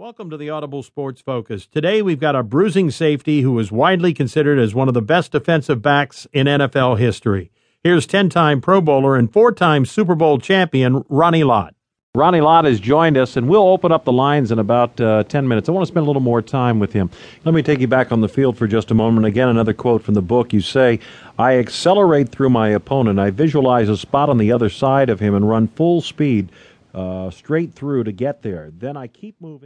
Welcome to the Audible Sports Focus. Today we've got a bruising safety who is widely considered as one of the best defensive backs in NFL history. Here's 10 time Pro Bowler and four time Super Bowl champion Ronnie Lott. Ronnie Lott has joined us, and we'll open up the lines in about uh, 10 minutes. I want to spend a little more time with him. Let me take you back on the field for just a moment. Again, another quote from the book. You say, I accelerate through my opponent. I visualize a spot on the other side of him and run full speed uh, straight through to get there. Then I keep moving.